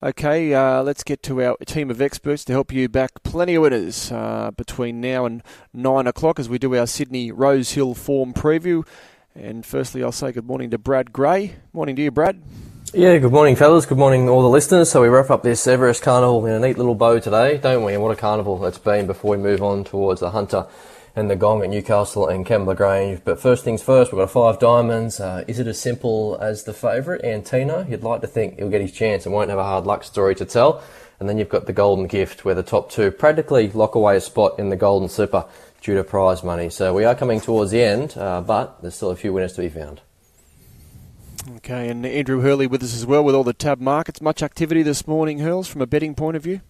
Okay, uh, let's get to our team of experts to help you back plenty of winners uh, between now and nine o'clock as we do our Sydney Rosehill form preview. And firstly, I'll say good morning to Brad Gray. Morning to you, Brad. Yeah, good morning, fellas. Good morning, all the listeners. So we wrap up this Everest Carnival in a neat little bow today, don't we? And what a carnival it's been before we move on towards the Hunter and the Gong at Newcastle and Kembla Grange. But first things first, we've got five diamonds. Uh, is it as simple as the favourite, Antino? You'd like to think he'll get his chance and won't have a hard luck story to tell. And then you've got the Golden Gift, where the top two practically lock away a spot in the Golden Slipper due to prize money. So we are coming towards the end, uh, but there's still a few winners to be found. Okay, and Andrew Hurley with us as well with all the tab markets. Much activity this morning, Hurls, from a betting point of view?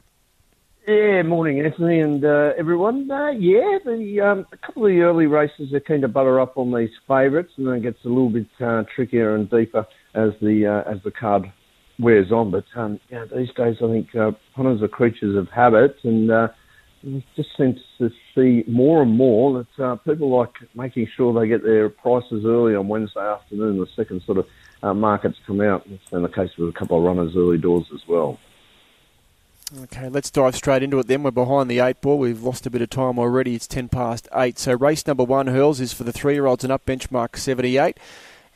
Yeah, morning, Anthony, and uh, everyone. Uh, yeah, the um, a couple of the early races are keen to butter up on these favourites, and then it gets a little bit uh, trickier and deeper as the uh, as the card wears on. But um, yeah, these days I think uh, punters are creatures of habit, and uh, we just seem to see more and more that uh, people like making sure they get their prices early on Wednesday afternoon. The second sort of uh, markets come out. It's been the case with a couple of runners early doors as well. Okay, let's dive straight into it then. We're behind the eight ball. We've lost a bit of time already. It's 10 past eight. So, race number one, Hurls, is for the three year olds and up, benchmark 78.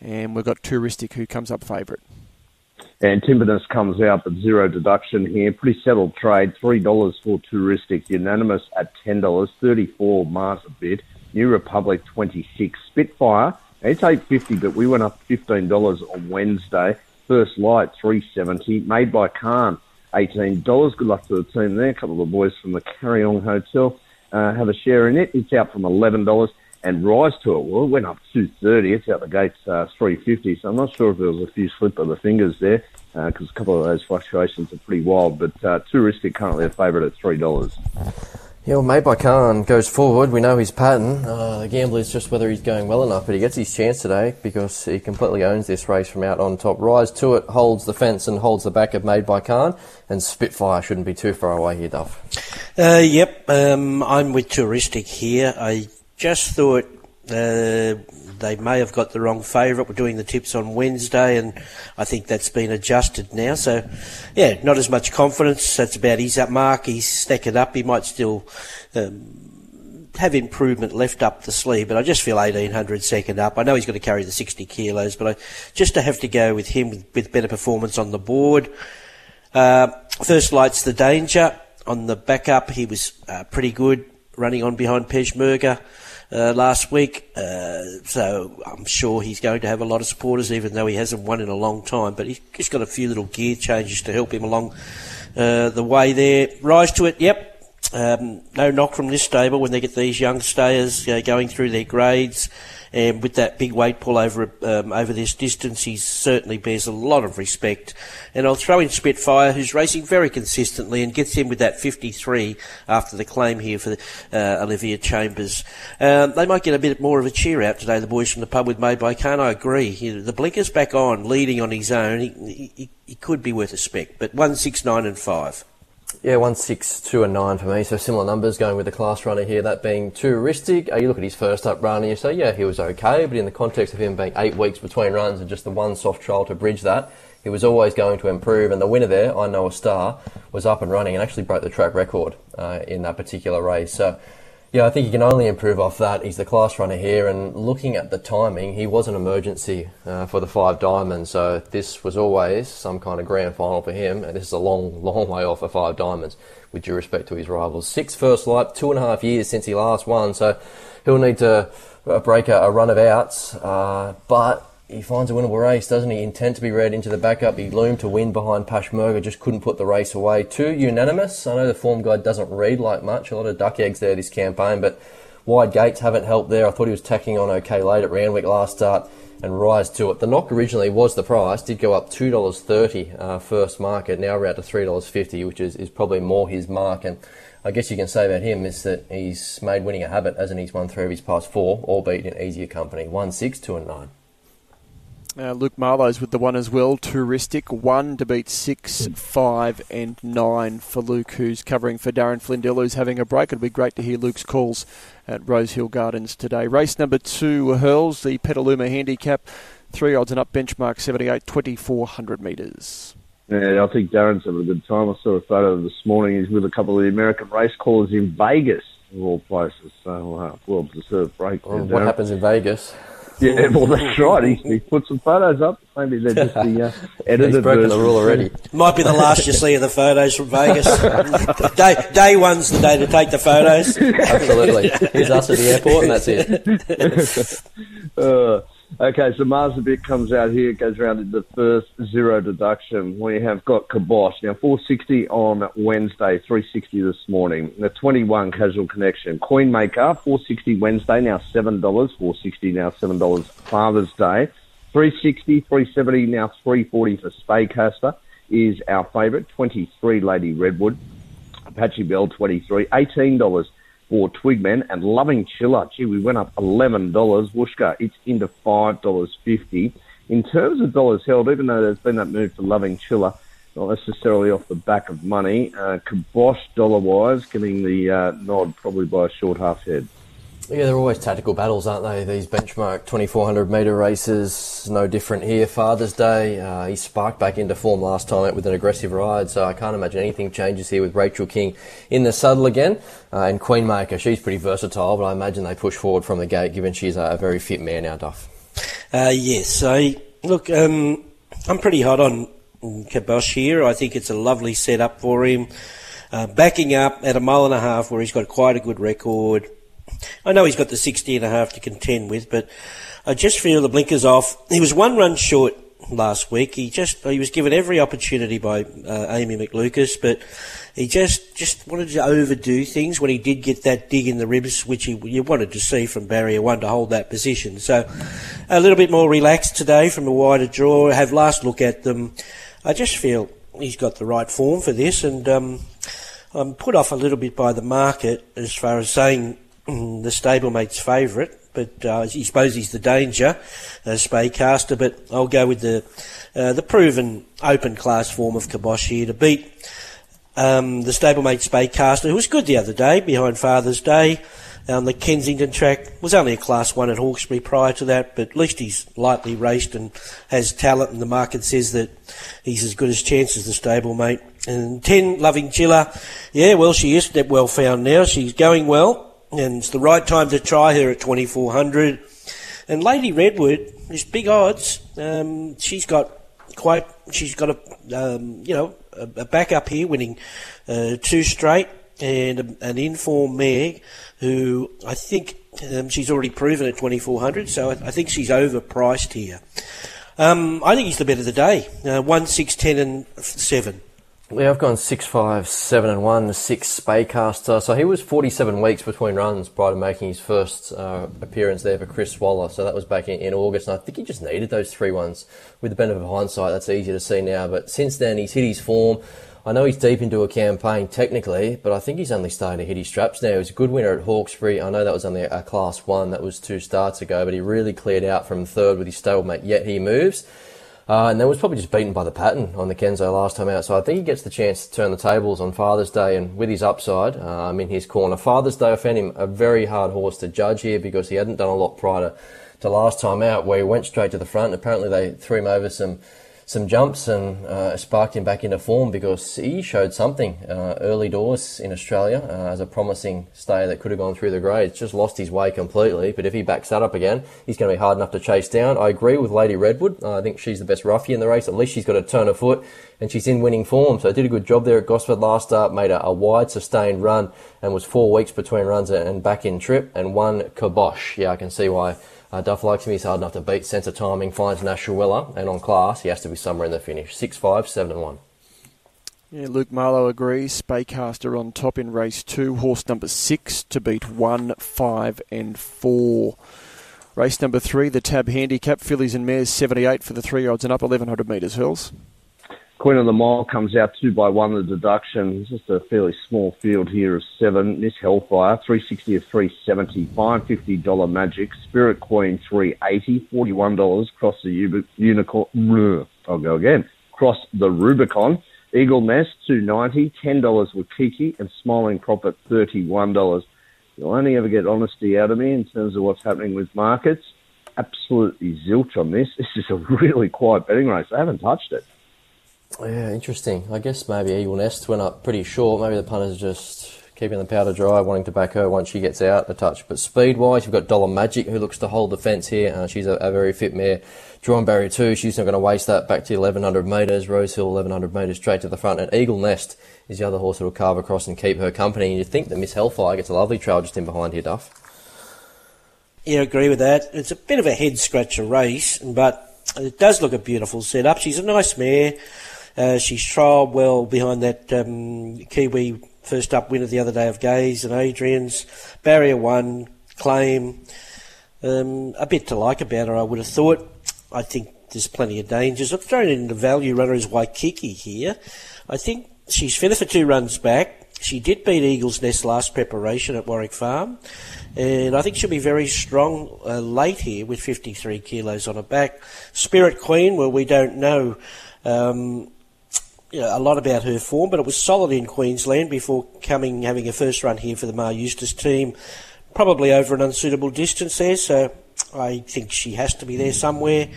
And we've got Touristic who comes up favourite. And Timberness comes out at zero deduction here. Pretty settled trade. $3 for Touristic. Unanimous at $10. 34 Marsabit. New Republic 26. Spitfire. It's 850 but we went up $15 on Wednesday. First Light 370 Made by Khan $18. Good luck to the team there. A couple of the boys from the Corryong Hotel uh, have a share in it. It's out from $11 and Rise to it. Well, it went up 230. It's out the gates uh, 350. So I'm not sure if there was a few slip of the fingers there because uh, a couple of those fluctuations are pretty wild. But uh, Touristic currently a favourite at $3. Yeah, well, Made by Khan goes forward. We know his pattern. Uh, the gamble is just whether he's going well enough, but he gets his chance today because he completely owns this race from out on top. Rise to it, holds the fence and holds the back of Made by Khan, and Spitfire shouldn't be too far away here, Duff. Uh, yep, um, I'm with Touristic here. I just thought uh, they may have got the wrong favourite. We're doing the tips on Wednesday, and I think that's been adjusted now. So, yeah, not as much confidence. That's about his up mark. He's stacking up. He might still um, have improvement left up the sleeve, but I just feel 1800 second up. I know he's got to carry the 60 kilos, but I just to have to go with him with, with better performance on the board. Uh, first light's the danger. On the backup, he was uh, pretty good running on behind Peshmerga uh, last week. Uh, so I'm sure he's going to have a lot of supporters, even though he hasn't won in a long time. But he's got a few little gear changes to help him along uh, the way there. Rise to it, yep. Um, no knock from this stable when they get these young stayers going through their grades. And with that big weight pull over um, over this distance, he certainly bears a lot of respect. And I'll throw in Spitfire, who's racing very consistently and gets in with that 53 after the claim here for uh, Olivia Chambers. Um, they might get a bit more of a cheer out today, the boys from the pub with Made Khan. I agree. The blinker's back on, leading on his own. He, he, he could be worth a spec, but one, six, nine, and five. Yeah, one six two and nine for me. So similar numbers going with the class runner here. That being touristic. Uh, you look at his first up run and you say, yeah, he was okay. But in the context of him being eight weeks between runs and just the one soft trial to bridge that, he was always going to improve. And the winner there, I know a star, was up and running and actually broke the track record uh, in that particular race. So yeah, I think he can only improve off that. He's the class runner here, and looking at the timing, he was an emergency uh, for the five diamonds. So this was always some kind of grand final for him, and this is a long, long way off for five diamonds. With due respect to his rivals, six first light, two and a half years since he last won. So he'll need to uh, break a, a run of outs, uh, but he finds a winnable race, doesn't he? Intent to be read into the backup. He loomed to win behind Peshmerga, just couldn't put the race away. Two unanimous. I know the form guide doesn't read like much. A lot of duck eggs there this campaign, but wide gates haven't helped there. I thought he was tacking on okay late at Randwick last start and rise to it. The knock originally was the price, did go up $2.30 uh, first market, now we're out to $3.50, which is, is probably more his mark. And I guess you can say about him is that he's made winning a habit, hasn't he? He's won three of his past four, albeit in easier company. One, six, two, and nine. Uh, Luke Marlowe's with the one as well. Touristic one to beat six, five, and nine for Luke, who's covering for Darren Flindell, who's having a break. It'll be great to hear Luke's calls at Rosehill Gardens today. Race number two, Hurls, the Petaluma Handicap, three odds and up, benchmark 78, 2400 metres. Yeah, I think Darren's having a good time. I saw a photo this morning. He's with a couple of the American race callers in Vegas, of all places. So, uh, well deserved break. Well, what happens in Vegas? Yeah, well, that's right. He, he put some photos up. Maybe they're just the uh, edited He's broken the rule already. Might be the last you see of the photos from Vegas. day, day one's the day to take the photos. Absolutely. He's us at the airport, and that's it. Uh, okay, so Marsabit comes out here, goes around to the first zero deduction. We have got Kibosh. Now, 460 on Wednesday, 360 this morning. The 21 casual connection. Queenmaker, 460 Wednesday, now $7. 460 now $7 Father's Day. 360, 370, now 340 for Spaycaster is our favourite. 23 Lady Redwood. Apache Bell, 23 $18 for Twigman and Loving Chiller. Gee, we went up $11. Wooshka, it's into $5.50. In terms of dollars held, even though there's been that move to Loving Chiller, not necessarily off the back of money, uh, Kibosh dollar-wise getting the uh, nod probably by a short half head. Yeah, they're always tactical battles, aren't they? These benchmark 2400 metre races, no different here. Father's Day, uh, he sparked back into form last time out with an aggressive ride, so I can't imagine anything changes here with Rachel King in the saddle again. Uh, and Queenmaker, she's pretty versatile, but I imagine they push forward from the gate given she's a, very fit mare now, Duff. Uh, yes, so look, um, I'm pretty hot on Kibosh here. I think it's a lovely setup for him. Uh, backing up at a mile and a half where he's got quite a good record. I know he's got the 60 and a half to contend with, but I just feel the blinkers off. He was one run short last week. He just he was given every opportunity by uh, Amy McLucas, but he just just wanted to overdo things when he did get that dig in the ribs, which he, you wanted to see from barrier one to hold that position. So a little bit more relaxed today from a wider draw. Have last look at them. I just feel he's got the right form for this, and um, I'm put off a little bit by the market as far as saying the stablemate's favourite, but uh, I suppose he's the danger, uh, Spaycaster. But I'll go with the uh, the proven open class form of Kibosh here to beat um, the stablemate Spaycaster, who was good the other day behind Father's Day on the Kensington track. Was only a class one at Hawkesbury prior to that, but at least he's lightly raced and has talent, and the market says that he's as good as chance as the stablemate. And 10, Loving Chiller. Yeah, well, she is well found now. She's going well, and it's the right time to try her at 2400. And Lady Redwood is big odds. Um, she's got quite, she's got a, um, you know, a, a backup here, winning uh, two straight, and a, an informed mare who I think um, she's already proven at 2400. So I, I think she's overpriced here. Um, I think he's the bet of the day. Uh, one, six, ten, and seven. Yeah, I've gone six, five, seven, and one. Six Spaycaster. So he was 47 weeks between runs prior to making his first uh, appearance there for Chris Waller. So that was back in, in August, and I think he just needed those three ones. With the benefit of hindsight, that's easier to see now. But since then, he's hit his form. I know he's deep into a campaign technically, but I think he's only starting to hit his straps now. He was a good winner at Hawkesbury. I know that was only a class one. That was two starts ago, but he really cleared out from third with his stablemate. Yet he moves. Uh, and then was probably just beaten by the pattern on the Kenzo last time out. So I think he gets the chance to turn the tables on Father's Day and with his upside, I'm in his corner. Father's Day, I found him a very hard horse to judge here because he hadn't done a lot prior to, to last time out where he went straight to the front. Apparently they threw him over some some jumps and uh, sparked him back into form because he showed something uh, early doors in Australia uh, as a promising stayer that could have gone through the grades. Just lost his way completely, but if he backs that up again, he's going to be hard enough to chase down. I agree with Lady Redwood. I think she's the best roughie in the race. At least she's got a turn of foot and she's in winning form. So did a good job there at Gosford last start, made a, a wide sustained run and was four weeks between runs and back in trip and won kibosh. Yeah, I can see why uh, Duff likes him. He's hard enough to beat. Sense of timing finds Nash Rawiller, and on class, he has to be somewhere in the finish. Six, five, seven, and one. Yeah, Luke Marlowe agrees. Spaycaster on top in race two. Horse number six to beat one, five, and four. Race number three, the Tab Handicap, fillies and mares, 78 for the three odds and up, 1100 metres, Hurls. Queen of the Mile comes out two by one, the deduction. It's just a fairly small field here of seven. Miss Hellfire, 360 of 370, $550 Magic. Spirit Queen, 380, $41. Cross the Unicorn. I'll go again. Cross the Rubicon. Eagle Nest, 290, $10 Waikiki, and Smiling Prophet, $31. You'll only ever get honesty out of me in terms of what's happening with markets. Absolutely zilch on this. This is a really quiet betting race. I haven't touched it. Yeah, interesting. I guess maybe Eagle Nest went up pretty short. Maybe the punters just keeping the powder dry, wanting to back her once she gets out a touch. But speed wise, you've got Dollar Magic who looks to hold the fence here. Uh, she's a, a, very fit mare. Drawn Barrier 2, she's not going to waste that back to 1100 metres. Rosehill 1100 metres straight to the front. And Eagle Nest is the other horse that will carve across and keep her company. And you think that Miss Hellfire gets a lovely trail just in behind here, Duff. Yeah, I agree with that. It's a bit of a head scratcher race, but it does look a beautiful setup. She's a nice mare. Uh, she's trialled well behind that um, Kiwi first up winner the other day of Gaze and Adrian's. Barrier one, claim. Um, a bit to like about her, I would have thought. I think there's plenty of dangers. I've thrown in the value runner as Waikiki here. I think she's fitter for two runs back. She did beat Eagles Nest last preparation at Warwick Farm, and I think she'll be very strong uh, late here with 53 kilos on her back. Spirit Queen, well, we don't know. Um, a lot about her form, but it was solid in Queensland before coming having a first run here for the Maher Eustace team, probably over an unsuitable distance there. So I think she has to be there somewhere.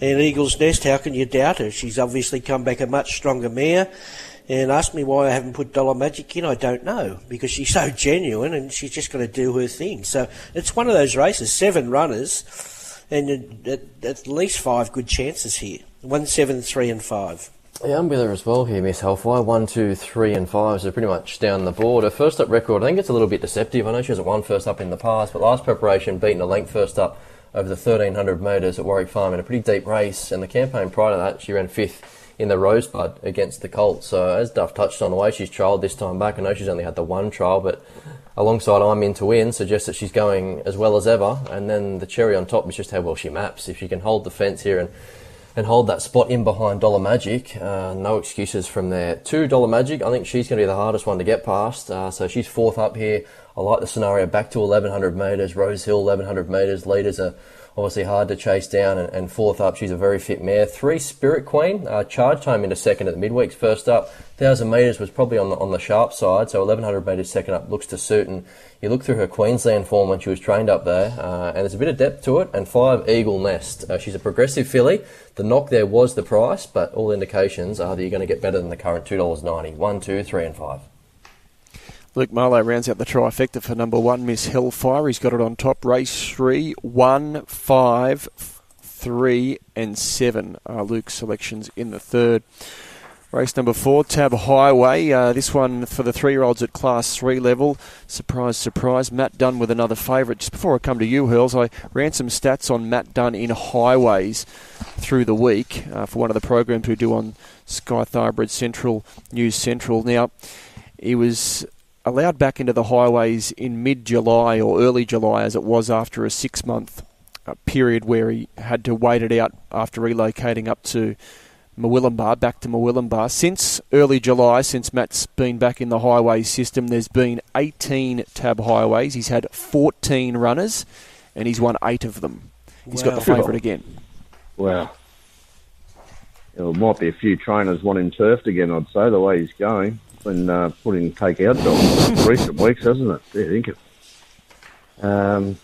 And Eagles Nest, how can you doubt her? She's obviously come back a much stronger mare. And ask me why I haven't put Dollar Magic in, I don't know, because she's so genuine and she's just going to do her thing. So it's one of those races, seven runners, and at, at least five good chances here. One, seven, three, and five. Yeah, I'm with her as well here, Miss Hellfire. One, two, three, and five, so pretty much down the board. Her first up record, I think it's a little bit deceptive. I know she hasn't won first up in the past, but last preparation, beaten a length first up over the 1300 metres at Warwick Farm in a pretty deep race. And the campaign prior to that, she ran fifth in the Rosebud against the Colts. So as Duff touched on the way she's trialled this time back, I know she's only had the one trial, but alongside I'm in to win suggests that she's going as well as ever. And then the cherry on top is just how well she maps. If she can hold the fence here and and hold that spot in behind Dollar Magic. Uh, no excuses from there. Two Dollar Magic, I think she's going to be the hardest one to get past. Uh, so she's fourth up here. I like the scenario back to 1100 metres. Rosehill 1100 metres. Leaders are obviously hard to chase down. And, and, fourth up, she's a very fit mare. Three, Spirit Queen, uh, charged home into second at the midweeks. First up, 1,000 metres was probably on the, on the sharp side, so 1,100 metres second up looks to suit. And you look through her Queensland form when she was trained up there, uh, and there's a bit of depth to it. And five, Eagle Nest. Uh, she's a progressive filly. The knock there was the price, but all indications are that you're going to get better than the current $2.90. One, two, three, and five. Luke Marlow rounds out the trifecta for number one, Miss Hellfire. He's got it on top. Race three, one, five, three, and seven are Luke's selections in the third. Race number four, Tab Highway. Uh, this one for the three-year-olds at Class Three level. Surprise, surprise. Matt Dunn with another favourite. Just before I come to you, Hurls, I ran some stats on Matt Dunn in highways through the week uh, for one of the programs we do on Sky Thoroughbred Central News Central. Now, he was allowed back into the highways in mid July or early July, as it was after a six month uh, period where he had to wait it out after relocating up to Murwillumbah, back to Murwillumbah. Since early July, since Matt's been back in the highway system, there's been 18 tab highways. He's had 14 runners, and he's won eight of them. He's wow. got the favourite again. Wow. There might be a few trainers wanting turfed again, I'd say, the way he's going been uh, putting take out dogs recent weeks, hasn't it? Yeah, I think it. Um,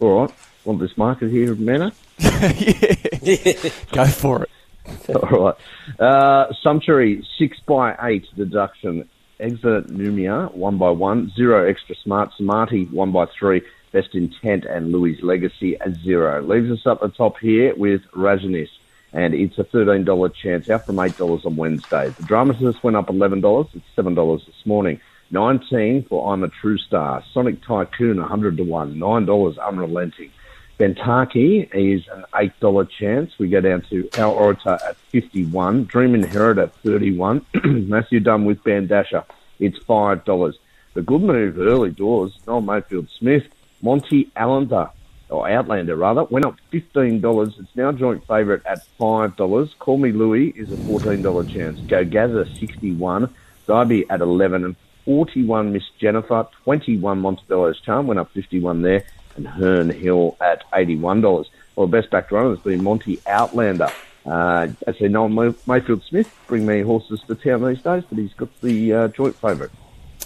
all right, want this market here, Manor? yeah. Go for it. all right. Uh, Sumptuary, 6 by 8 deduction. Exit Numia, 1 by 1. Zero extra smart. Smarty, 1 by 3. Best Intent and Louis Legacy at 0. Leaves us up the top here with Rajneesh and it's a $13 chance out from $8 on Wednesday. The Dramatist went up $11. It's $7 this morning. 19 for I'm a True Star. Sonic Tycoon, 100 to 1. $9 unrelenting. Bentaki is an $8 chance. We go down to Al Orta at 51. Dream Inherit at 31. Matthew Dunn with Bandasher. It's $5. The good move early doors, Noel Mayfield Smith, Monty Allender or Outlander rather, went up $15. It's now joint favourite at $5. Call Me Louie is a $14 chance. Go Gather 61. Zybe at 11 and 41 Miss Jennifer, 21 Montebello's Charm, went up 51 there, and Herne Hill at $81. Well, best back runner has been Monty Outlander. Uh, as they know, Mayfield Smith bring me horses to town these days, but he's got the uh, joint favourite.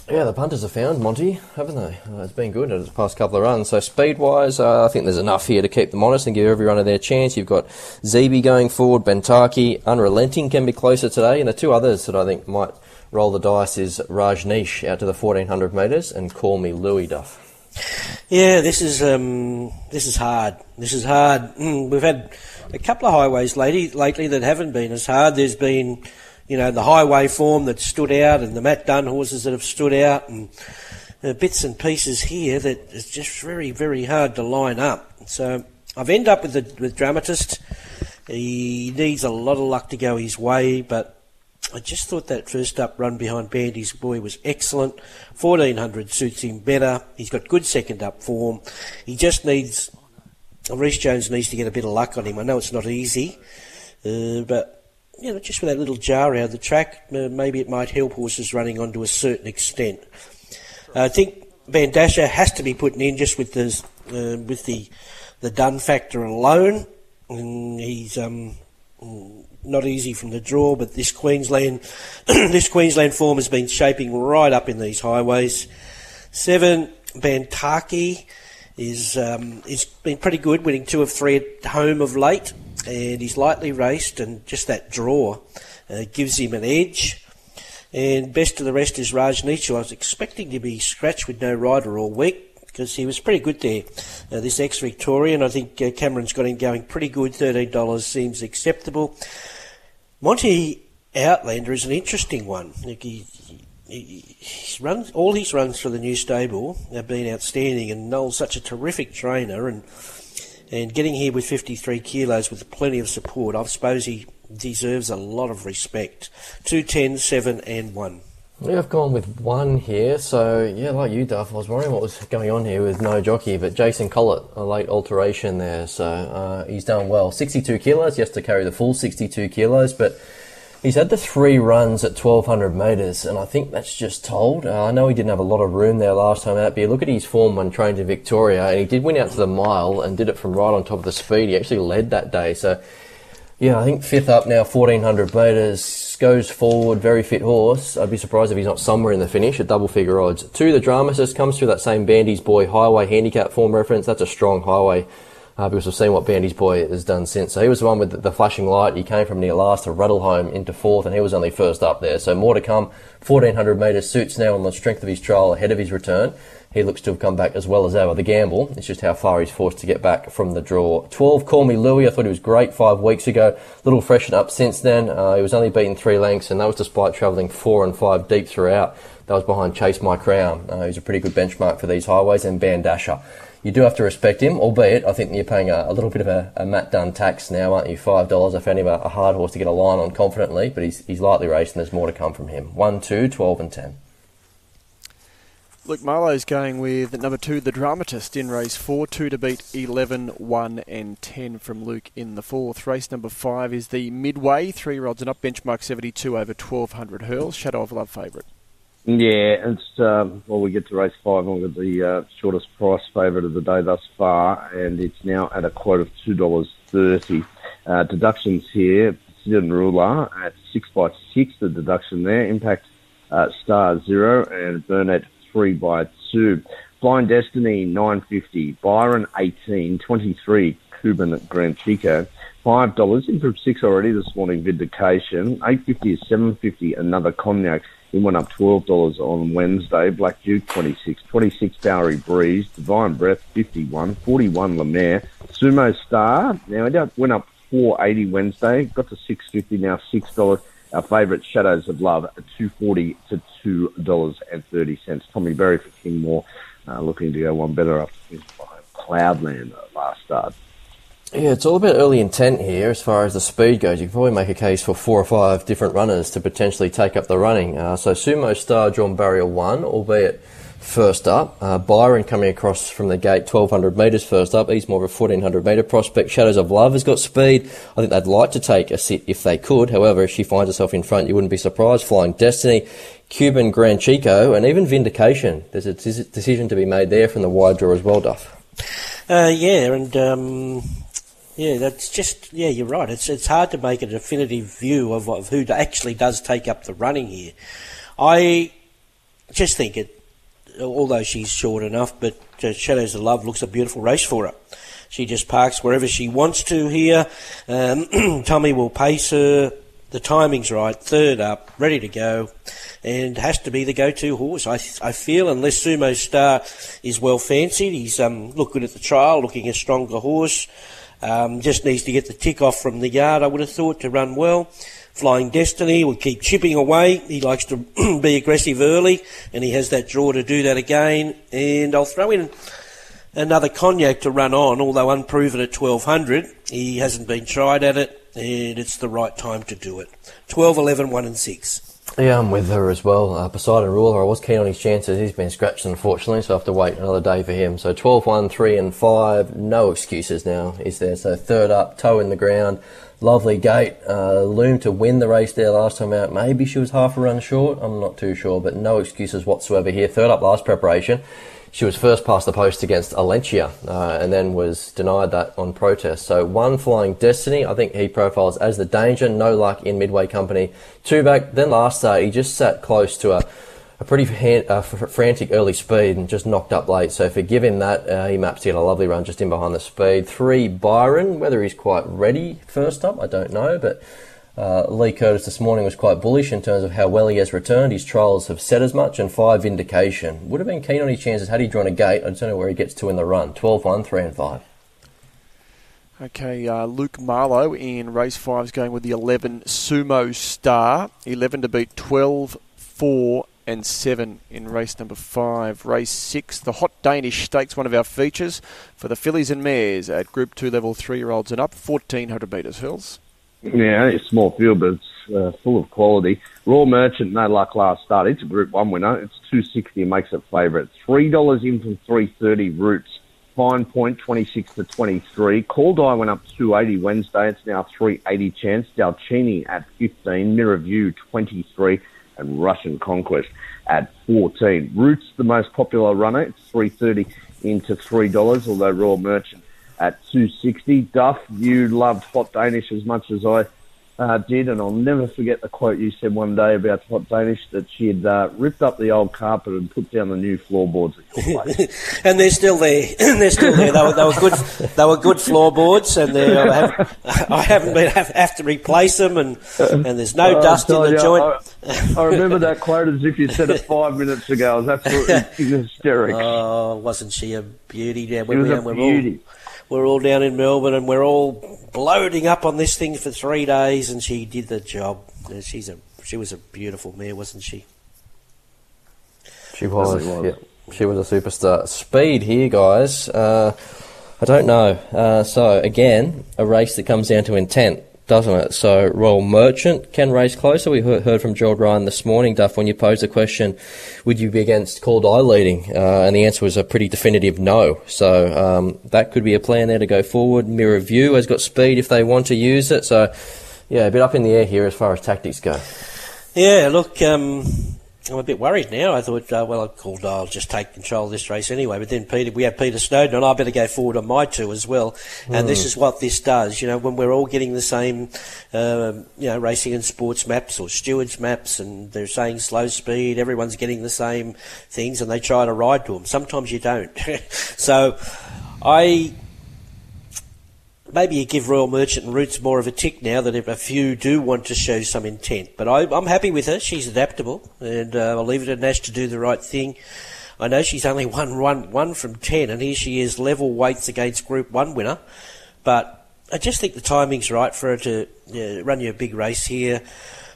Yeah, the punters have found Monty, haven't they? Uh, it's been good in the past couple of runs. So speed wise, uh, I think there's enough here to keep them honest and give every runner their chance. You've got Zeeby going forward, Bentaki, Unrelenting can be closer today, and the two others that I think might roll the dice is Rajneesh out to the 1400 metres and Call Me Louis Duff. Yeah, this is um, this is hard. This is hard. We've had a couple of highways lately, lately that haven't been as hard. There's been you know, the highway form that stood out and the Matt Dunn horses that have stood out and uh, bits and pieces here that is just very, very hard to line up. So I've ended up with the with Dramatist. He needs a lot of luck to go his way, but I just thought that first up run behind Bandy's Boy was excellent. 1400 suits him better. He's got good second up form. He just needs, Reece Jones needs to get a bit of luck on him. I know it's not easy, uh, but you know, just with that little jar out of the track, uh, maybe it might help horses running on to a certain extent. I think Bandasher has to be putting in just with the uh, with the the Dunn factor alone. And he's um, not easy from the draw, but this Queensland this Queensland form has been shaping right up in these highways. Seven Bantaki is um, is been pretty good, winning two of three at home of late and he's lightly raced, and just that draw uh, gives him an edge. And best of the rest is Rajneesh. I was expecting to be scratched with no rider all week because he was pretty good there. Uh, this ex Victorian, I think uh, Cameron's got him going pretty good. $13 seems acceptable. Monty Outlander is an interesting one. Like he, he, he runs, all his runs for the new stable have been outstanding, and Noel's such a terrific trainer, and and getting here with 53 kilos with plenty of support, I suppose he deserves a lot of respect. 2, 10, 7 and 1. Yeah, I've gone with one here. So, yeah, like you, Duff, I was wondering what was going on here with no jockey, but Jason Collett, a late alteration there. So, uh, he's done well. 62 kilos, he has to carry the full 62 kilos, but He's had the three runs at 1200 metres, and I think that's just told. Uh, I know he didn't have a lot of room there last time out, but you look at his form when trained in Victoria, and he did win out to the mile and did it from right on top of the speed. He actually led that day. So, yeah, I think fifth up now, 1400 metres, goes forward, very fit horse. I'd be surprised if he's not somewhere in the finish at double figure odds. Two, the Dramatist comes through that same Bandy's Boy Highway handicap form reference. That's a strong highway uh, because we've seen what Bandy's boy has done since. So he was the one with the flashing light. He came from near last to rattle home into fourth, and he was only first up there. So more to come. 1400 metres suits now on the strength of his trial ahead of his return. He looks to have come back as well as ever. The gamble is just how far he's forced to get back from the draw. 12, Call Me Louis. I thought he was great five weeks ago. Little freshened up since then. Uh, he was only beaten three lengths, and that was despite travelling four and five deep throughout. That was behind Chase My Crown. Uh, he's a pretty good benchmark for these highways, and Bandasher you do have to respect him, albeit I think you're paying a, a little bit of a, a, Matt Dunn tax now, aren't you? Five dollars. I found him a, a, hard horse to get a line on confidently, but he's he's lightly raced and there's more to come from him. One, two, 12 and ten. Luke Marlowe's going with number two, the dramatist, in race four, two to beat 11, 1 and 10 from Luke in the fourth. Race number five is the midway, three rods and up, benchmark 72 over 1200 hurls. Shadow of Love favourite. Yeah, it's um, well, we get to race five, and we've got the uh, shortest price favourite of the day thus far, and it's now at a quote of two dollars thirty. Uh, deductions here: Precision Ruler at six by six. The deduction there. Impact uh, Star zero and Burnett three by two. Flying Destiny nine fifty. Byron eighteen twenty three. Cuban Grand Chico five dollars in from six already this morning. Vindication eight fifty is seven fifty. Another cognac. It went up $12 on Wednesday. Black Duke, 26 26 Bowery Breeze. Divine Breath, 51 41 Lemaire. Sumo Star, now it went up 480 Wednesday. Got to 650 now $6. Our favourite Shadows of Love at 240 to $2.30. Tommy Berry for Kingmore, uh, looking to go one better after his Cloudland last start. Yeah, it's all about early intent here as far as the speed goes. You can probably make a case for four or five different runners to potentially take up the running. Uh, so Sumo Star drawn barrier one, albeit first up. Uh, Byron coming across from the gate, 1200 metres first up. He's more of a 1400 metre prospect. Shadows of Love has got speed. I think they'd like to take a sit if they could. However, if she finds herself in front, you wouldn't be surprised. Flying Destiny, Cuban Grand Chico, and even Vindication. There's a decision to be made there from the wide draw as well, Duff. Uh, yeah, and um, yeah, that's just yeah. You're right. It's it's hard to make a definitive view of, of who actually does take up the running here. I just think it, although she's short enough, but uh, Shadows of Love looks a beautiful race for her. She just parks wherever she wants to here. Um, Tommy will pace her. The timing's right. Third up, ready to go, and has to be the go-to horse. I, I feel unless Sumo Star is well fancied, he's um, looked good at the trial, looking a stronger horse. Um, just needs to get the tick off from the yard. I would have thought to run well. Flying Destiny will keep chipping away. He likes to be aggressive early, and he has that draw to do that again. And I'll throw in another cognac to run on, although unproven at 1200. He hasn't been tried at it, and it's the right time to do it. 12, 11, 1 and 6. Yeah, I'm with her as well. Uh, Poseidon Ruler, I was keen on his chances. He's been scratched, unfortunately, so I have to wait another day for him. So 12, 1, 3 and 5. No excuses now, is there? So third up, toe in the ground. Lovely gate. Uh, Loom to win the race there last time out. Maybe she was half a run short. I'm not too sure, but no excuses whatsoever here. Third up last preparation. She was first past the post against Alencia uh, and then was denied that on protest. So one flying Destiny, I think he profiles as the danger. No luck in Midway Company. Two back. Then last start, he just sat close to a a pretty hand, uh, frantic early speed and just knocked up late. So forgive him that. Uh, he maps to get a lovely run just in behind the speed. Three, Byron. Whether he's quite ready first up, I don't know. But uh, Lee Curtis this morning was quite bullish in terms of how well he has returned. His trials have said as much. And five, Vindication. Would have been keen on his chances had he drawn a gate. I don't know where he gets to in the run. 12, 1, 3 and 5. Okay, uh, Luke Marlowe in race five is going with the 11 Sumo Star. 11 to beat 12, 4 and 7 in race number 5. Race 6, the Hot Danish Stakes, one of our features for the fillies and mares at Group 2 level 3 year olds and up, 1400 metres, Hurls. Yeah, it's a small field, but it's uh, full of quality. Royal Merchant, no luck last start. It's a Group 1 winner. It's 260 makes it favourite. $3 in from 330 Roots. Fine point 26 to 23. Call Die went up 280 Wednesday. It's now 380 chance. Dalcini at 15. Mirror View 23 and Russian Conquest at 14. Roots, the most popular runner, it's 330 into $3, although Royal Merchant at 260. Duff, you loved Hot Danish as much as I uh, did, and I'll never forget the quote you said one day about Hot Danish that she had uh, ripped up the old carpet and put down the new floorboards at your place. and they're still there. they're still there. They were, they were good. They were good floorboards, and I, have, I haven't been have, have, to replace them, and and there's no uh, dust in the you, joint. I, I, remember that quote as if you said it five minutes ago. It was absolutely hysterical. Oh, wasn't she a beauty? Yeah, when it was we, a beauty. All, we're all down in Melbourne and we're all bloating up on this thing for three days, and she did the job. She's a she was a beautiful mare, wasn't she? She was. Yeah, she was a superstar. Speed here, guys. Uh, I don't know. Uh, so again, a race that comes down to intent doesn't it? So Royal Merchant can race closer. We heard from Gerald Ryan this morning, Duff, when you posed the question, would you be against Called Eye leading? Uh, and the answer was a pretty definitive no. So um, that could be a plan there to go forward. Mirror View has got speed if they want to use it. So yeah, a bit up in the air here as far as tactics go. Yeah, look, um, I'm a bit worried now. I thought, uh, well, I called, I'll just take control of this race anyway. But then Peter, we have Peter Snowden, and I better go forward on my two as well. Mm. And this hmm. is what this does. You know, when we're all getting the same, uh, you know, racing and sports maps or stewards maps, and they're saying slow speed, everyone's getting the same things, and they try to ride to them. Sometimes you don't. so, I maybe you give Royal Merchant and Roots more of a tick now that if a few do want to show some intent. But I, am happy with her. She's adaptable, and uh, I'll leave it to Nash to do the right thing. I know she's only won one, one from ten, and here she is level weights against Group One winner. But I just think the timing's right for her to run you a big race here.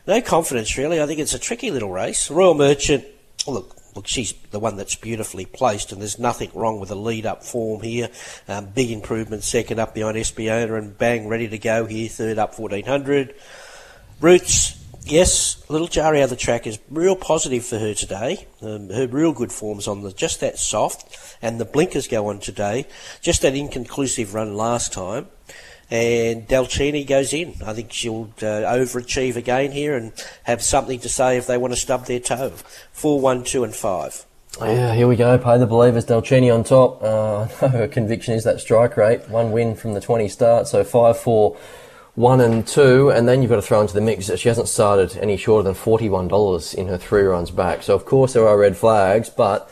No confidence really. I think it's a tricky little race. Royal Merchant. Look, look, she's the one that's beautifully placed, and there's nothing wrong with the lead up form here. Um, big improvement, second up behind Espiona, and bang, ready to go here, third up 1400. Roots, yes, little Jari out the track is real positive for her today. Um, her real good form's on the just that soft, and the blinkers go on today. Just that inconclusive run last time and Delcini goes in. I think she'll uh, overachieve again here and have something to say if they want to stub their toe. Four, one, two, and five. Yeah, here we go. Pay the believers. Delcini on top. Uh, her conviction is that strike rate. One win from the 20 start, so 5 4 one and two, and then you've got to throw into the mix that she hasn't started any shorter than $41 in her three runs back. So, of course, there are red flags, but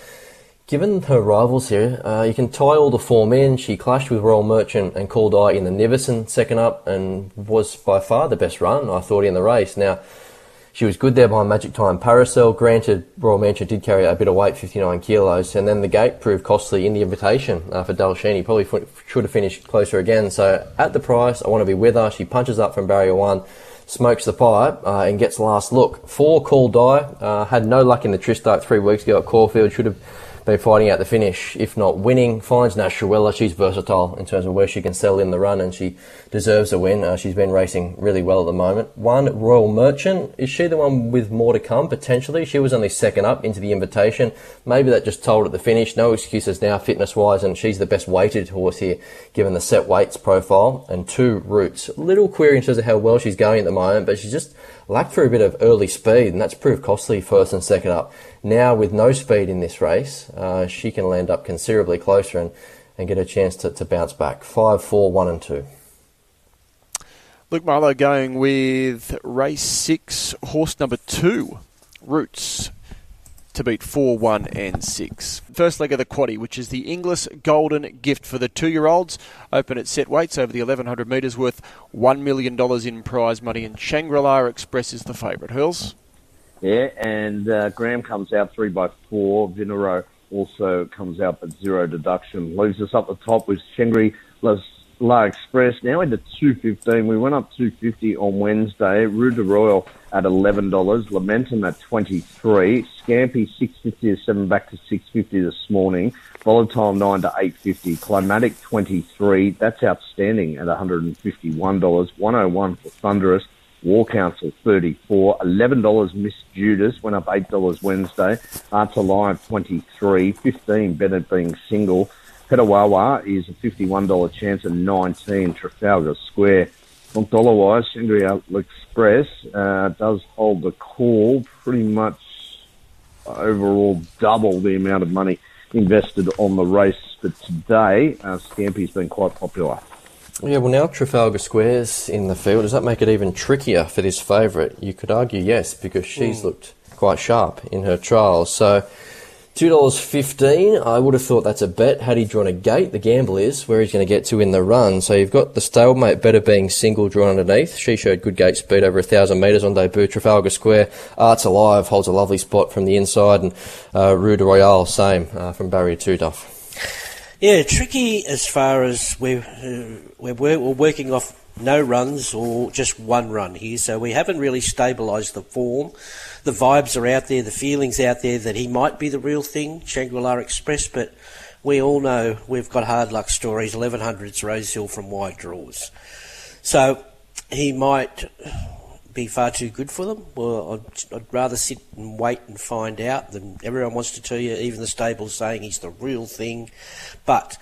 given her rivals here, uh, you can tie all the four men. She clashed with Royal Merchant and Called Eye in the Nivison second up and was by far the best run, I thought, in the race. Now, she was good there behind Magic Time Parasol. Granted, Royal Merchant did carry a bit of weight, 59 kilos, and then the gate proved costly in the invitation uh, for Dalshini. Probably f- should have finished closer again. So at the price, I want to be with her. She punches up from barrier one, smokes the pipe, uh, and gets last look. Four call die. Uh, had no luck in the Tristarc three weeks ago at Caulfield. Should have been fighting out the finish, if not winning. Finds Nash Rawiller. She's versatile in terms of where she can sell in the run, and she deserves a win. Uh, she's been racing really well at the moment. One Royal Merchant. Is she the one with more to come potentially? She was only second up into the invitation. Maybe that just told at the finish. No excuses now, fitness wise, and she's the best weighted horse here, given the set weights profile and two Roots. A little query in terms of how well she's going at the moment, but she's just lacked for a bit of early speed, and that's proved costly first and second up. Now, with no speed in this race, uh, she can land up considerably closer and, and get a chance to, to bounce back. 5, 4, 1 and 2. Luke Marlow going with race six, horse number two, Roots, to beat 4, 1 and 6. First leg of the quaddy, which is the Inglis Golden Gift for the two-year-olds, open at set weights over the 1100 metres worth $1 million in prize money and Shangri-La Express is the favourite. Hurls? Yeah, and uh, Graham comes out three by four. Vinero also comes out but zero deduction. Leaves us up the top with Shangri-La Express now into 215. We went up 250 on Wednesday. Rue de Royal at $11. Lamentum at 23. Scampi 650 to 7 back to 650 this morning. Volatile 9 to 850. Climatic 23. That's outstanding at $151. 101 for Thunderous. War Council 34, $11 Miss Judas, went up $8 Wednesday. Arts Alive 23, 15 Bennett being single. Petawawa is a $51 chance and 19 Trafalgar Square. On dollar wise, Express uh, does hold the call pretty much overall double the amount of money invested on the race. for today, uh, Scampi's been quite popular. Yeah, well, now Trafalgar Square's in the field. Does that make it even trickier for this favourite? You could argue yes, because she's mm. looked quite sharp in her trials. So, $2.15, I would have thought that's a bet. Had he drawn a gate, the gamble is where he's going to get to in the run. So you've got the stablemate better being single drawn underneath. She showed good gate speed over a thousand metres on debut. Trafalgar Square, Arts Alive holds a lovely spot from the inside, and uh, Rue de Royale, same uh, from barrier two, Duff. Yeah, tricky as far as we're, uh, we're, we're working off no runs or just one run here, so we haven't really stabilised the form. The vibes are out there, the feelings out there that he might be the real thing, Shangri-La Express, but we all know we've got hard luck stories, 1100s Rosehill from wide draws. So he might be far too good for them. Well, I'd, I'd, rather sit and wait and find out than everyone wants to tell you, even the stable's saying he's the real thing. But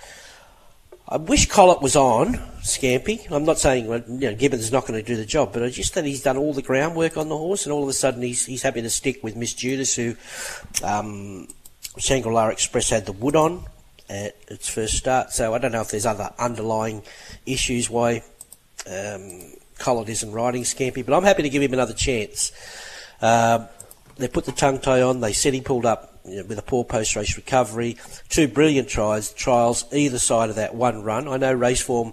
I wish Collett was on, Scampi. I'm not saying you know, Gibbons not going to do the job, but I just that he's done all the groundwork on the horse, and all of a sudden he's he's happy to stick with Miss Judas, who um, Shangri-La Express had the wood on at its first start. So I don't know if there's other underlying issues why um, Collett isn't riding Scampi, but I'm happy to give him another chance. Uh, they put the tongue tie on. They said he pulled up you know, with a poor post race recovery. Two brilliant tries, trials either side of that one run. I know race form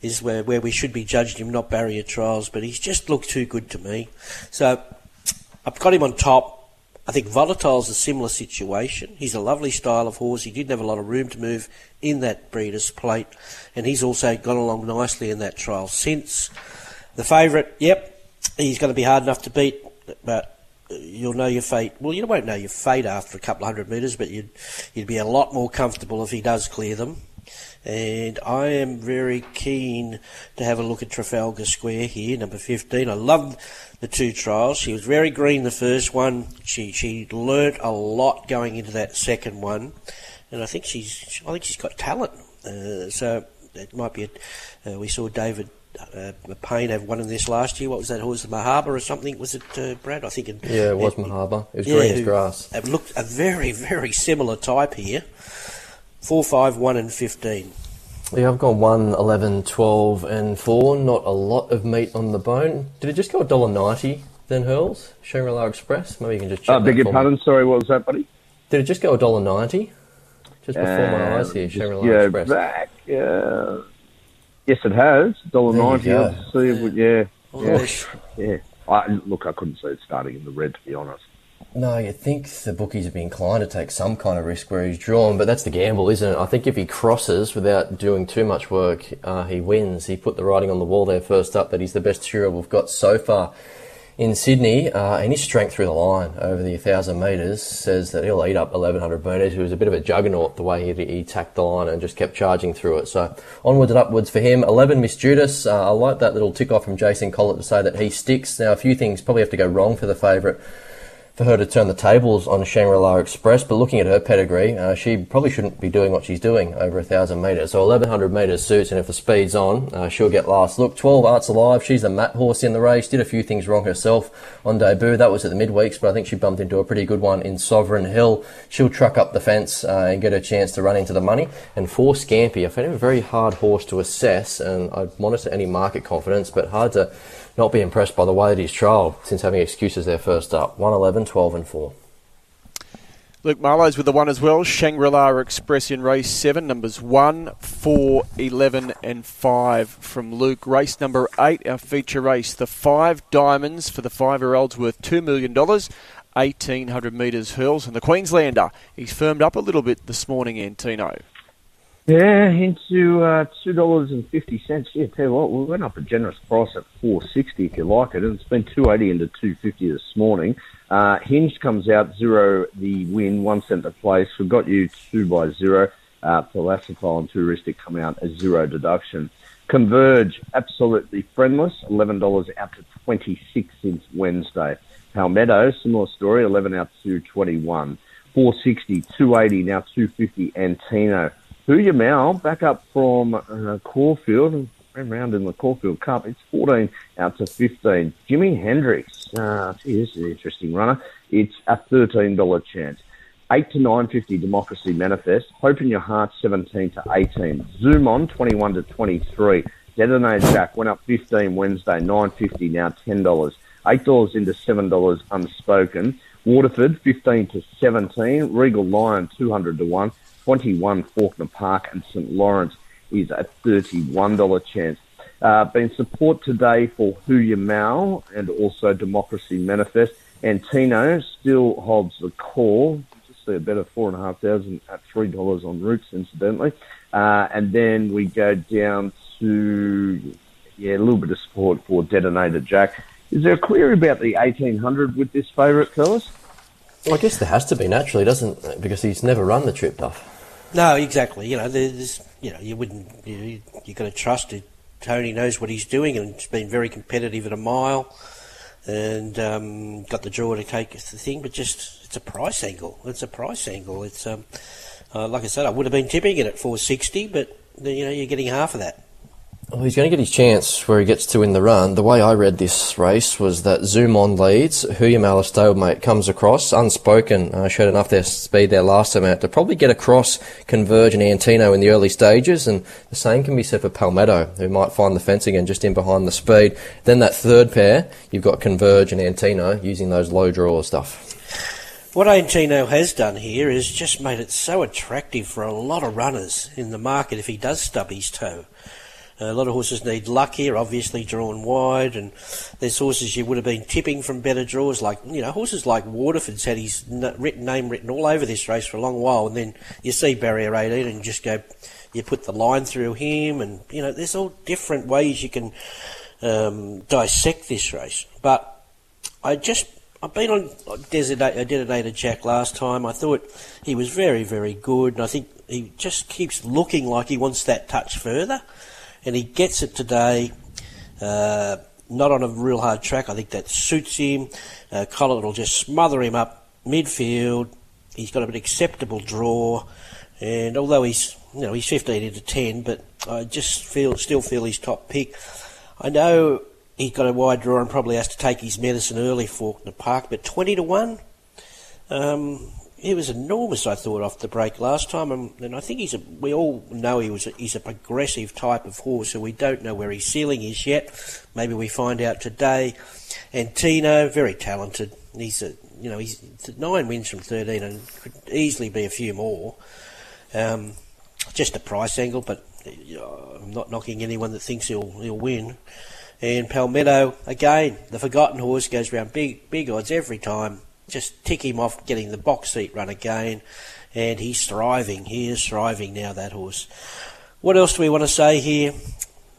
is where, where we should be judging him, not barrier trials, but he's just looked too good to me. So I've got him on top. I think Volatile's a similar situation. He's a lovely style of horse. He didn't have a lot of room to move in that breeder's plate, and he's also gone along nicely in that trial since. The favourite, yep, he's going to be hard enough to beat, but you'll know your fate. Well, you won't know your fate after a couple of hundred metres, but you'd you'd be a lot more comfortable if he does clear them. And I am very keen to have a look at Trafalgar Square here, number 15. I love the two trials. She was very green the first one. She she learnt a lot going into that second one, and I think she's I think she's got talent. Uh, so it might be. A, uh, we saw David uh, Payne have won in this last year. What was that horse, Mahaba or something? Was it uh, Brad? I think. It, yeah, it was it, Mahaba. It was yeah, green as grass. It looked a very, very similar type here. Four, five, one, and fifteen. Yeah, I've gone 1, 11, 12, and 4. Not a lot of meat on the bone. Did it just go $1.90 then, Hurls? Shangri-La Express? Maybe you can just check Uh, that beg your for me. Sorry, what was that, buddy? Did it just go $1.90? Just before my Uh, eyes here, just Shangri-La Express. back. Uh, yes, it has. Dollar you ninety. Yeah, yeah, yeah. I, look, I couldn't see it starting in the red, to be honest. No, you'd think the bookies would be inclined to take some kind of risk where he's drawn, but that's the gamble, isn't it? I think if he crosses without doing too much work, uh, he wins. He put the writing on the wall there first up that he's the best hero we've got so far in Sydney, uh, and strength through the line over the 1,000 metres says that he'll eat up 1,100 metres. He was a bit of a juggernaut the way he, he tacked the line and just kept charging through it. So onwards and upwards for him. 11, Miss Judas. Uh, I like that little tick off from Jason Collett to say that he sticks. Now, a few things probably have to go wrong for the favourite for her to turn the tables on Shangri-La Express, but looking at her pedigree, uh, she probably shouldn't be doing what she's doing over a thousand metres. So 1100 metres suits, and if the speed's on, uh, she'll get last. Look, 12 Arts Alive, she's the mat horse in the race, did a few things wrong herself on debut. That was at the midweeks, but I think she bumped into a pretty good one in Sovereign Hill. She'll truck up the fence uh, and get a chance to run into the money. And for Scampi, I found him a very hard horse to assess, and I'd monitor any market confidence, but hard to not be impressed by the way that he's trialled since having excuses there first up. 111, 12 and 4. Luke Marlowe's with the one as well. Shangri-La Express in race seven, numbers 1, 4, 11 and 5 from Luke. Race number 8, our feature race. The five diamonds for the five-year-olds worth $2 million. 1800 metres hurls. And the Queenslander, he's firmed up a little bit this morning, Antino. Yeah, into uh, two dollars and fifty cents. Yeah, tell you what, we went up a generous price at four sixty if you like it, and it's been two eighty into two fifty this morning. Uh, Hinged comes out zero the win, one cent the place. We've got you two by zero. Uh, and Touristic come out as zero deduction. Converge absolutely friendless, eleven dollars out to twenty six since Wednesday. Palmetto, similar story, eleven out to twenty one. 460, 280, now 250, Antino. Huya Mao back up from uh, Caulfield, ran round in the Caulfield Cup. It's 14 out to 15. Jimi Hendrix, uh, gee, this is an interesting runner. It's a $13 chance. 8 to 950 Democracy Manifest. Hope in Your Heart 17 to 18. Zoom on 21 to 23. Detonator Jack went up 15 Wednesday, 950 now $10. $8 into $7 unspoken. Waterford 15 to 17. Regal Lion 200 to 1. 21 Faulkner Park and St Lawrence is a $31 chance. Uh, been support today for Huya Mao and also Democracy Manifest. And Tino still holds the call. Just see a better four and a half thousand at three dollars on Roots, incidentally. Uh, and then we go down to yeah, a little bit of support for Detonator Jack. Is there a query about the eighteen hundred with this favourite, fellas? Well, I guess there has to be naturally, doesn't it? Because he's never run the trip, Duff. No, exactly. You know, there's, you know, you wouldn't, you, you got to trust it. Tony knows what he's doing, and he's been very competitive at a mile, and um, got the draw to take the thing. But just, it's a price angle. It's a price angle. It's, um, uh, like I said, I would have been tipping it at 460, but you know, you're getting half of that. Well, he's going to get his chance where he gets to win the run. The way I read this race was that Zoom on leads, Huyamala stablemate comes across, unspoken, uh, showed enough their speed there last time out to probably get across Converge and Antino in the early stages, and the same can be said for Palmetto, who might find the fence again just in behind the speed. Then that third pair, you've got Converge and Antino using those low draw stuff. What Antino has done here is just made it so attractive for a lot of runners in the market if he does stub his toe. A lot of horses need luck here, obviously drawn wide, and there's horses you would have been tipping from better draws, like you know horses like Waterford's had his written name written all over this race for a long while, and then you see barrier 18 and you just go, you put the line through him, and you know there's all different ways you can um, dissect this race. But I just I've been on Detonator, Detonator Jack last time. I thought he was very very good, and I think he just keeps looking like he wants that touch further and he gets it today. Uh, not on a real hard track. I think that suits him. Uh, Collett will just smother him up midfield. He's got an acceptable draw, and although he's you know he's 15 into 10, but I just feel still feel he's top pick. I know he's got a wide draw and probably has to take his medicine early for the park, but 20 to one. Um, he was enormous. I thought off the break last time, and, and I think he's a. We all know he was. A, he's a progressive type of horse, so we don't know where his ceiling is yet. Maybe we find out today. Antino, very talented. He's a. You know, he's nine wins from thirteen, and could easily be a few more. Um, just a price angle, but I'm not knocking anyone that thinks he'll he'll win. And Palmetto again, the forgotten horse goes around big big odds every time. Just tick him off getting the box seat run again, and he's thriving. He is thriving now. That horse. What else do we want to say here?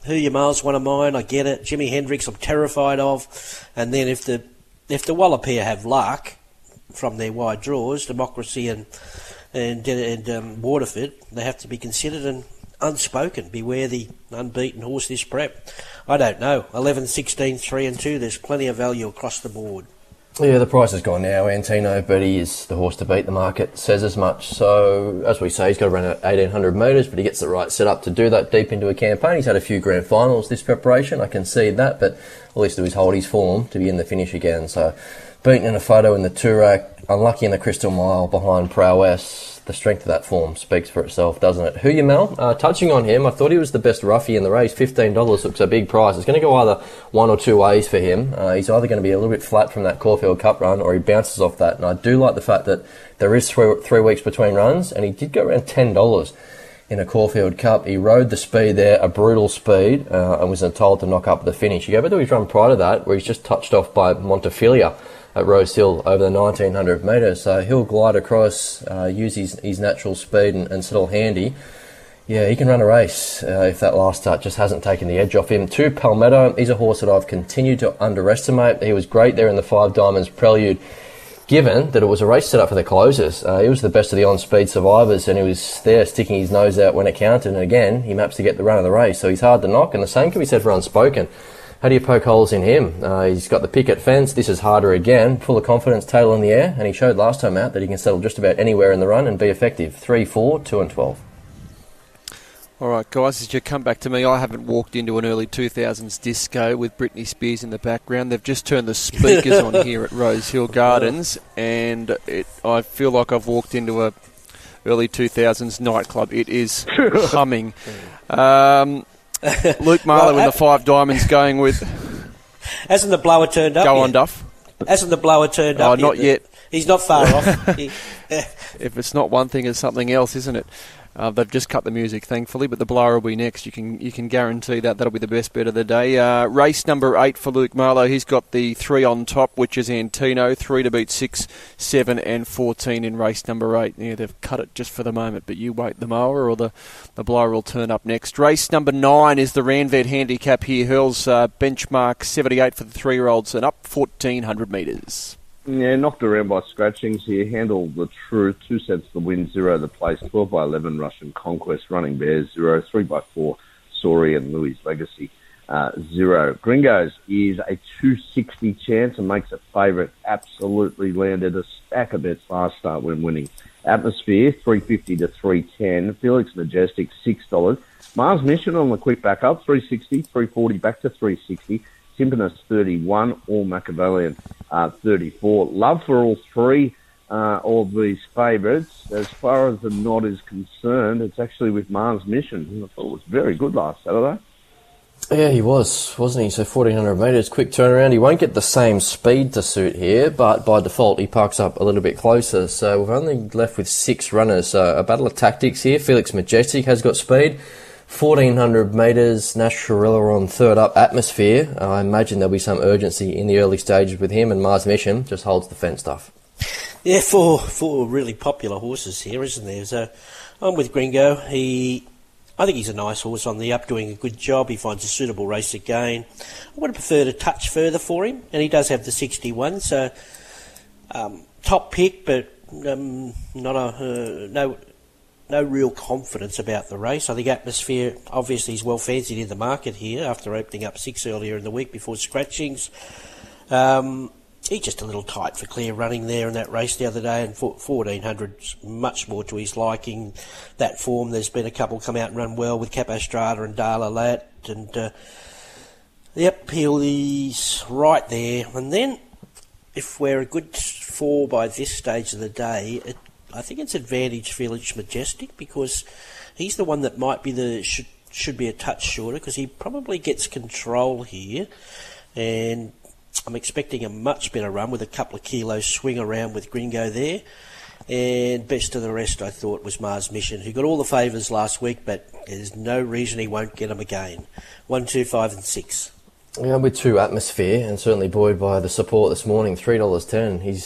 Who your miles one of mine? I get it. Jimi Hendrix, I'm terrified of. And then if the if the Wallopia have luck from their wide draws, Democracy and and, and um, Waterford, they have to be considered and unspoken. Beware the unbeaten horse this prep. I don't know. 11, 16, 3 and 2. There's plenty of value across the board. Yeah, the price has gone now, Antino, but he is the horse to beat. The market says as much. So, as we say, he's got to run at 1800 metres, but he gets the right setup to do that deep into a campaign. He's had a few grand finals this preparation, I can see that, but at least it was hold his form to be in the finish again. So, beaten in a photo in the Toorak, unlucky in the Crystal Mile behind Prowess the strength of that form speaks for itself, doesn't it? Who you Mel? Uh, touching on him, I thought he was the best roughie in the race. Fifteen dollars looks a big price. It's going to go either one or two ways for him. Uh, he's either going to be a little bit flat from that Caulfield Cup run, or he bounces off that. And I do like the fact that there is three, three weeks between runs, and he did go around ten dollars in a Caulfield Cup. He rode the speed there, a brutal speed, uh, and was told to knock up the finish. You go back to his run prior to that, where he's just touched off by Montefilia at Rosehill over the 1900 metres. So he'll glide across, uh, use his, his natural speed and, and settle handy. Yeah, he can run a race uh, if that last start just hasn't taken the edge off him. Two Palmetto, he's a horse that I've continued to underestimate. He was great there in the Five Diamonds Prelude, given that it was a race set up for the closers. Uh, he was the best of the on-speed survivors, and he was there sticking his nose out when it counted. And again, he maps to get the run of the race, so he's hard to knock. And the same can be said for Unspoken. How do you poke holes in him? Uh, he's got the picket fence. This is harder again. Full of confidence, tail in the air, and he showed last time out that he can settle just about anywhere in the run and be effective. Three, four, two, and twelve. All right, guys, as you come back to me, I haven't walked into an early 2000s disco with Britney Spears in the background. They've just turned the speakers on here at Rosehill Gardens, and it, I feel like I've walked into a early 2000s nightclub. It is humming. Um, Luke Marlow well, in the five diamonds going with. Hasn't the blower turned up? Go yet? on, Duff. Hasn't the blower turned oh, up? not yet. He's not far off. if it's not one thing, it's something else, isn't it? Uh, they've just cut the music, thankfully, but the blower will be next. You can you can guarantee that that'll be the best bet of the day. Uh, race number eight for Luke Marlow. He's got the three on top, which is Antino. Three to beat six, seven, and fourteen in race number eight. Yeah, they've cut it just for the moment, but you wait the mower or the the blower will turn up next. Race number nine is the Ranvet handicap here. Hurls uh, benchmark seventy eight for the three year olds and up fourteen hundred metres. Yeah, knocked around by scratchings here. Handled the truth. Two sets the win, zero the place. 12 by 11 Russian Conquest. Running Bears, zero. Three by four Sori and Louis Legacy, uh, zero. Gringotts is a 260 chance and makes a favourite. Absolutely landed a stack of bets last start when winning. Atmosphere, 350 to 310. Felix Majestic, $6. Mars Mission on the quick back up, 360, 340 back to 360. Timpanus 31, All Machiavellian uh, 34. Love for all three uh, of these favourites. As far as the knot is concerned, it's actually with Mars Mission. I thought it was very good last Saturday. Yeah, he was, wasn't he? So 1400 metres, quick turnaround. He won't get the same speed to suit here, but by default he parks up a little bit closer. So we've only left with six runners. So a battle of tactics here. Felix Majestic has got speed. 1400 metres, Nash Rawiller on third up, Atmosphere. Uh, I imagine there'll be some urgency in the early stages with him, and Mars Mission just holds the fence stuff. Yeah, four four really popular horses here, isn't there? So I'm with Gringo. He, I think he's a nice horse on the up, doing a good job. He finds a suitable race again. I would prefer to touch further for him, and he does have the 61. So um, top pick, but um, not a uh, no no real confidence about the race. I think atmosphere obviously is well fancied in the market here after opening up six earlier in the week before scratchings. Um, he's just a little tight for clear running there in that race the other day, and 1400 much more to his liking. That form, there's been a couple come out and run well with Capostrada and Dala Lat, and uh, yep, he's right there. And then, if we're a good four by this stage of the day, it I think it's advantage Felix Majestic because he's the one that might be the should should be a touch shorter because he probably gets control here, and I'm expecting a much better run with a couple of kilos swing around with Gringo there. And best of the rest, I thought, was Mars Mission, who got all the favours last week, but there's no reason he won't get them again. One, two, five, and six. Yeah, with two atmosphere, and certainly buoyed by the support this morning, three dollars ten. He's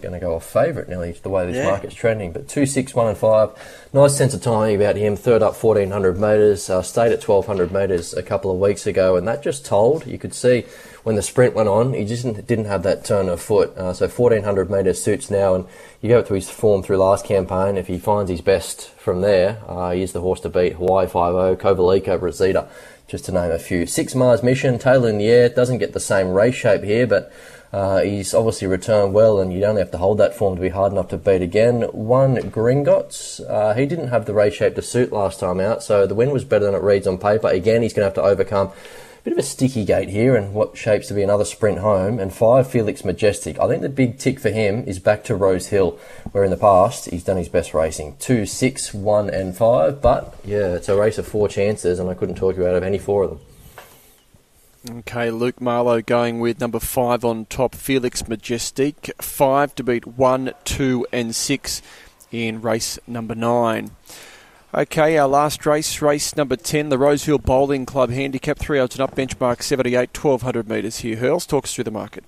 going to go off favourite nearly the way this Yeah. market's trending. But two, six, one, and five. Nice sense of timing about him. Third up, fourteen hundred metres. Uh, stayed at twelve hundred metres a couple of weeks ago, and that just told. You could see when the sprint went on, he just didn't, didn't have that turn of foot. Uh, so fourteen hundred metres suits now, and you go to his form through last campaign. If he finds his best from there, uh, he is the horse to beat. Hawaii five zero, Kovalik over at Zeta just to name a few. Six Mars Mission, tailor in the air, doesn't get the same race shape here, but uh, he's obviously returned well, and you don't have to hold that form to be hard enough to beat again. One Gringotts, uh, he didn't have the ray shape to suit last time out, so the win was better than it reads on paper. Again, he's going to have to overcome a bit of a sticky gate here, and what shapes to be another sprint home. And five Felix Majestic. I think the big tick for him is back to Rosehill, where in the past he's done his best racing. Two, six, one, and five. But yeah, it's a race of four chances, and I couldn't talk you out of any four of them. Okay, Luke Marlowe going with number five on top, Felix Majestic. Five to beat one, two, and six in race number nine. Okay, our last race, race number 10, the Rosehill Bowling Club Handicap, three odds and up, benchmark 78, 1200 metres here. Hurls, talk us through the market.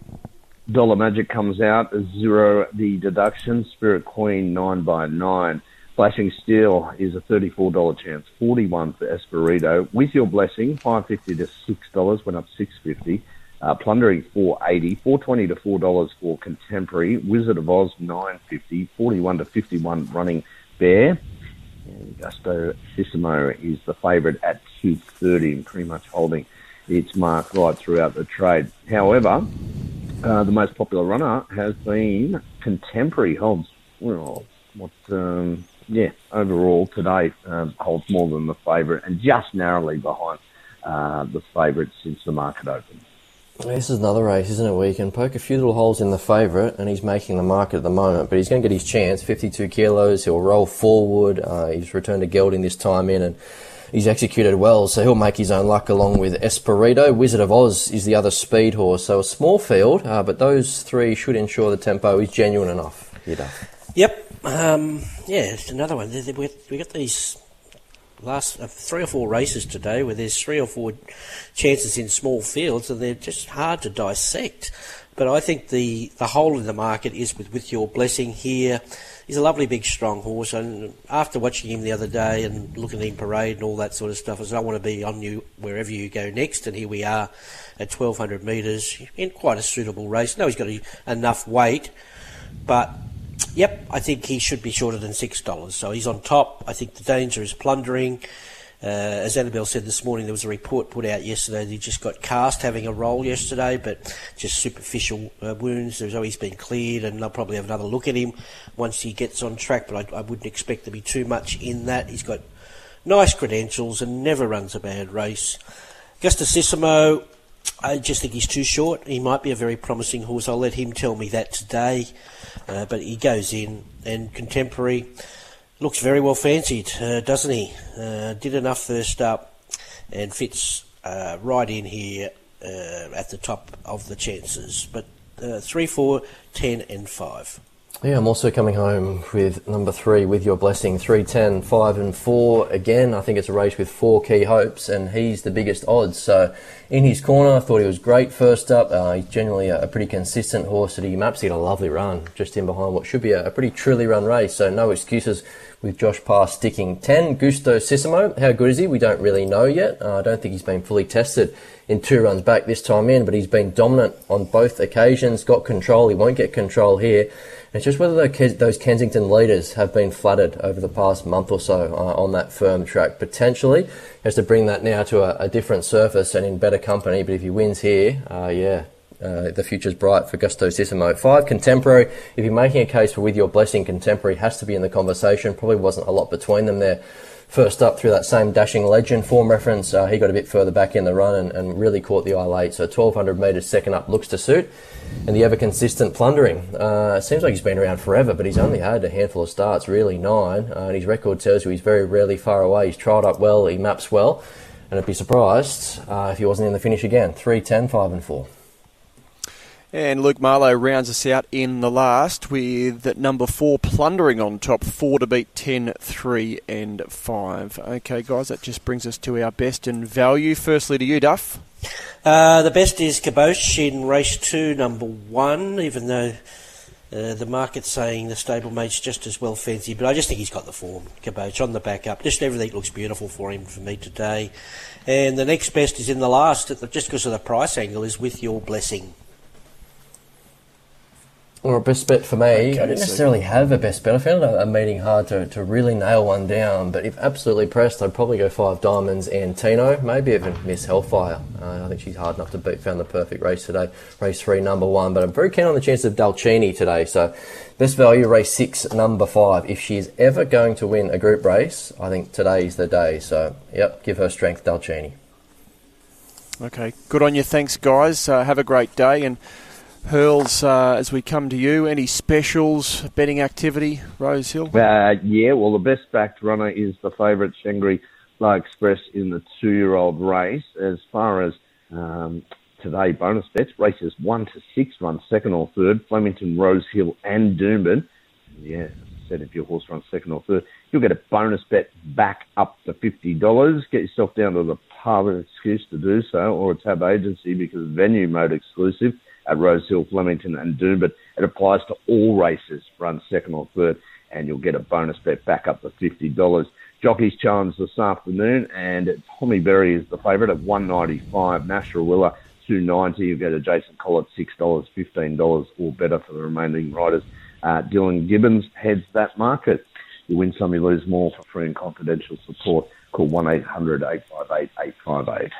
Dollar Magic comes out zero the deduction. Spirit Queen nine by nine. Flashing Steel is a thirty-four dollar chance. Forty-one for Esperito. With your blessing, five fifty to six dollars. Went up six fifty. Uh, plundering four eighty. Four twenty to four dollars for Contemporary. Wizard of Oz nine fifty. Forty-one to fifty-one running Bear. And Gusto Sissimo is the favourite at two thirty and pretty much holding its mark right throughout the trade. However, uh, the most popular runner has been Contemporary holds well, what um, yeah overall today um, holds more than the favourite and just narrowly behind uh, the favourite since the market opened. This is another race, isn't it? Where you can poke a few little holes in the favourite, and he's making the market at the moment. But he's going to get his chance. 52 kilos. He'll roll forward. Uh, he's returned to gelding this time in, and he's executed well. So he'll make his own luck along with Esperito. Wizard of Oz is the other speed horse. So a small field, uh, but those three should ensure the tempo is genuine enough. Yep. Um, yeah, it's another one. We got these last uh, three or four races today where there's three or four chances in small fields, and they're just hard to dissect. But I think the, the whole of the market is with, with your blessing here. He's a lovely big strong horse, and after watching him the other day and looking at him parade and all that sort of stuff, I said I want to be on you wherever you go next. And here we are at 1200 metres in quite a suitable race. Now he's got a, enough weight, but Yep, I think he should be shorter than six dollars. So he's on top. I think the danger is plundering. Uh, as Annabelle said this morning, there was a report put out yesterday that he just got cast having a roll yesterday, but just superficial uh, wounds. There's always been cleared, and they'll probably have another look at him once he gets on track. But I, I wouldn't expect to be too much in that. He's got nice credentials and never runs a bad race. Gustosissimo, I just think he's too short. He might be a very promising horse. I'll let him tell me that today. Uh, but he goes in, and Contemporary looks very well fancied, uh, doesn't he? Uh, did enough first up and fits uh, right in here uh, at the top of the chances. But uh, 3, 4, 10, and 5. Yeah, I'm also coming home with number three, with your blessing, three, ten, five, and four. Again, I think it's a race with four key hopes, and he's the biggest odds. So, in his corner, I thought he was great first up. Uh, he's generally a, a pretty consistent horse that he maps. He had a lovely run just in behind what should be a, a pretty truly run race. So, no excuses with Josh Parr sticking 10. Gustosissimo, how good is he? We don't really know yet. Uh, I don't think he's been fully tested in two runs back this time in, but he's been dominant on both occasions, got control. He won't get control here. It's just whether those Kensington leaders have been flattered over the past month or so uh, on that firm track. Potentially, has to bring that now to a, a different surface and in better company. But if he wins here, uh, yeah, uh, the future's bright for Gustosissimo. Five, Contemporary. If you're making a case for With Your Blessing, Contemporary has to be in the conversation. Probably wasn't a lot between them there first up through that same dashing legend form reference. Uh, he got a bit further back in the run and, and really caught the eye late. So 1200 metres second up looks to suit. And the ever consistent plundering. Uh, seems like he's been around forever, but he's only had a handful of starts, really nine. Uh, and his record tells you he's very rarely far away. He's trialled up well, he maps well. And I'd be surprised uh, if he wasn't in the finish again. 3, 10, 5 and 4. And Luke Marlow rounds us out in the last with number four plundering on top, four to beat 10, 3 and 5. Okay, guys, that just brings us to our best and value. Firstly to you, Duff. Uh, the best is Kibosh in race two, number one, even though uh, the market's saying the stablemate's just as well fancy, but I just think he's got the form. Kibosh on the back up. Just everything looks beautiful for him for me today. And the next best is in the last, just because of the price angle, is with your blessing. Or a best bet for me. Okay, I didn't necessarily have a best bet. I found a, meeting hard to, to really nail one down. But if absolutely pressed, I'd probably go five diamonds Antino, maybe even Miss Hellfire. Uh, I think she's hard enough to beat. Found the perfect race today. Race three, number one. But I'm very keen on the chance of Dalcini today. So best value, race six, number five. If she is ever going to win a group race, I think today's the day. So, yep, give her strength, Dalcini. Okay, good on you. Thanks, guys. Uh, have a great day and. Hurls, uh, as we come to you, any specials, betting activity, Rosehill? Uh, yeah, well, the best backed runner is the favourite Shangri La Express in the two year old race. As far as um, today, bonus bets, races 1 to 6 run second or third, Flemington, Rose Hill, and Doomben. Yeah, said, if your horse runs second or third, you'll get a bonus bet back up to $50. Get yourself down to the pub, an excuse to do so, or a tab agency because venue mode exclusive at Rosehill, Flemington, and Doomben. But it applies to all races, run second or third, and you'll get a bonus bet back up to $50. Jockey's Challenge this afternoon, and Tommy Berry is the favourite at 195. Nash Rawiller 290. You get a Jason Collett six dollars, fifteen dollars or better for the remaining riders. Uh, Dylan Gibbons heads that market. You win some, you lose more for free and confidential support. Call one 858 858